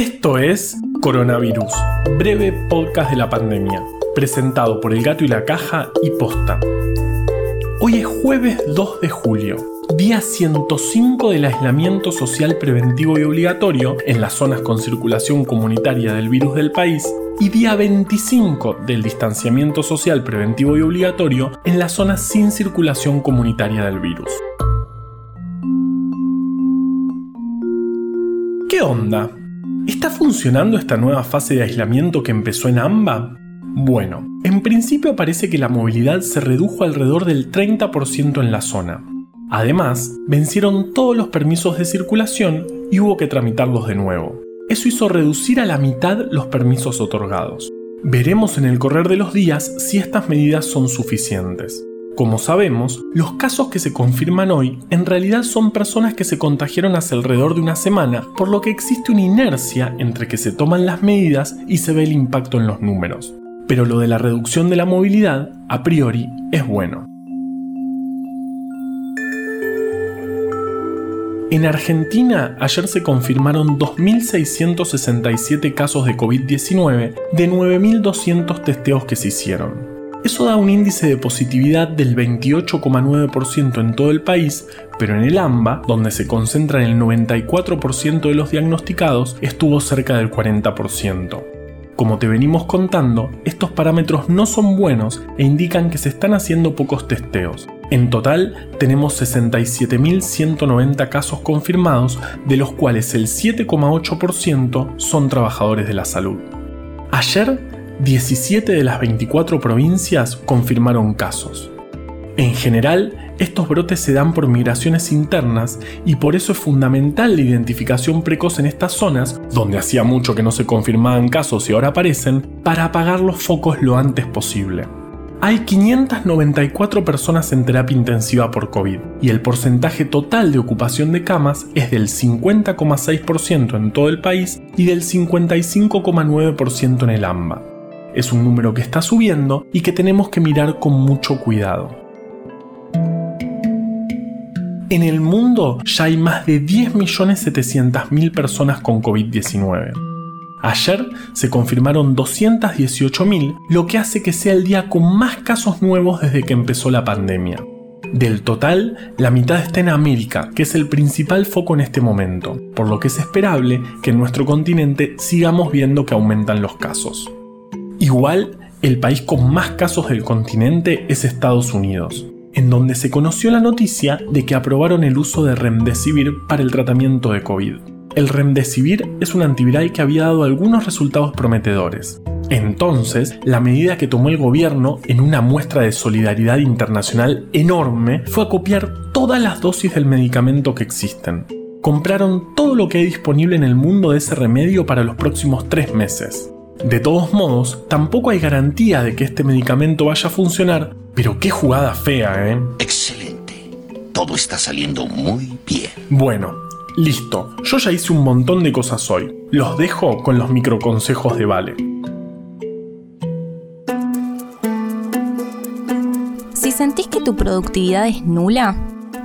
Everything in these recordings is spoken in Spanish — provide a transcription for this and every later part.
Esto es Coronavirus, breve podcast de la pandemia, presentado por El Gato y la Caja y Posta. Hoy es jueves 2 de julio, día 105 del aislamiento social preventivo y obligatorio en las zonas con circulación comunitaria del virus del país y día 25 del distanciamiento social preventivo y obligatorio en las zonas sin circulación comunitaria del virus. ¿Qué onda? ¿Está funcionando esta nueva fase de aislamiento que empezó en AMBA? Bueno, en principio parece que la movilidad se redujo alrededor del 30% en la zona. Además, vencieron todos los permisos de circulación y hubo que tramitarlos de nuevo. Eso hizo reducir a la mitad los permisos otorgados. Veremos en el correr de los días si estas medidas son suficientes. Como sabemos, los casos que se confirman hoy en realidad son personas que se contagiaron hace alrededor de una semana, por lo que existe una inercia entre que se toman las medidas y se ve el impacto en los números. Pero lo de la reducción de la movilidad, a priori, es bueno. En Argentina ayer se confirmaron 2.667 casos de COVID-19 de 9.200 testeos que se hicieron. Eso da un índice de positividad del 28,9% en todo el país, pero en el AMBA, donde se concentran el 94% de los diagnosticados, estuvo cerca del 40%. Como te venimos contando, estos parámetros no son buenos e indican que se están haciendo pocos testeos. En total, tenemos 67.190 casos confirmados, de los cuales el 7,8% son trabajadores de la salud. Ayer, 17 de las 24 provincias confirmaron casos. En general, estos brotes se dan por migraciones internas y por eso es fundamental la identificación precoz en estas zonas, donde hacía mucho que no se confirmaban casos y ahora aparecen, para apagar los focos lo antes posible. Hay 594 personas en terapia intensiva por COVID y el porcentaje total de ocupación de camas es del 50,6% en todo el país y del 55,9% en el AMBA. Es un número que está subiendo y que tenemos que mirar con mucho cuidado. En el mundo ya hay más de 10.700.000 personas con COVID-19. Ayer se confirmaron 218.000, lo que hace que sea el día con más casos nuevos desde que empezó la pandemia. Del total, la mitad está en América, que es el principal foco en este momento, por lo que es esperable que en nuestro continente sigamos viendo que aumentan los casos. Igual, el país con más casos del continente es Estados Unidos, en donde se conoció la noticia de que aprobaron el uso de remdesivir para el tratamiento de COVID. El remdesivir es un antiviral que había dado algunos resultados prometedores. Entonces, la medida que tomó el gobierno en una muestra de solidaridad internacional enorme fue copiar todas las dosis del medicamento que existen. Compraron todo lo que hay disponible en el mundo de ese remedio para los próximos tres meses. De todos modos, tampoco hay garantía de que este medicamento vaya a funcionar, pero qué jugada fea, ¿eh? Excelente. Todo está saliendo muy bien. Bueno, Listo, yo ya hice un montón de cosas hoy. Los dejo con los microconsejos de Vale. Si sentís que tu productividad es nula,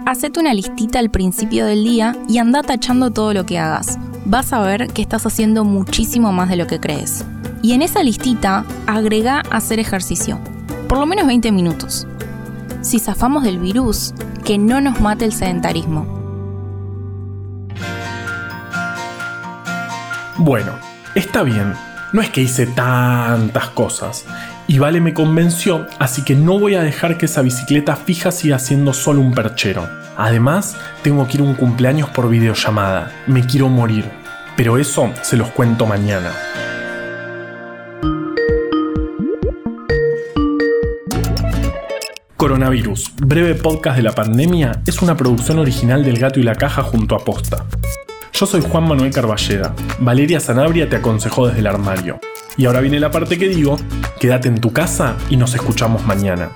hacete una listita al principio del día y anda tachando todo lo que hagas. Vas a ver que estás haciendo muchísimo más de lo que crees. Y en esa listita, agrega hacer ejercicio. Por lo menos 20 minutos. Si zafamos del virus, que no nos mate el sedentarismo Bueno, está bien, no es que hice tantas cosas. Y Vale me convenció, así que no voy a dejar que esa bicicleta fija siga siendo solo un perchero. Además, tengo que ir a un cumpleaños por videollamada. Me quiero morir. Pero eso se los cuento mañana. Coronavirus, breve podcast de la pandemia, es una producción original del Gato y la Caja junto a Posta. Yo soy Juan Manuel Carballeda. Valeria Sanabria te aconsejó desde el armario. Y ahora viene la parte que digo, quédate en tu casa y nos escuchamos mañana.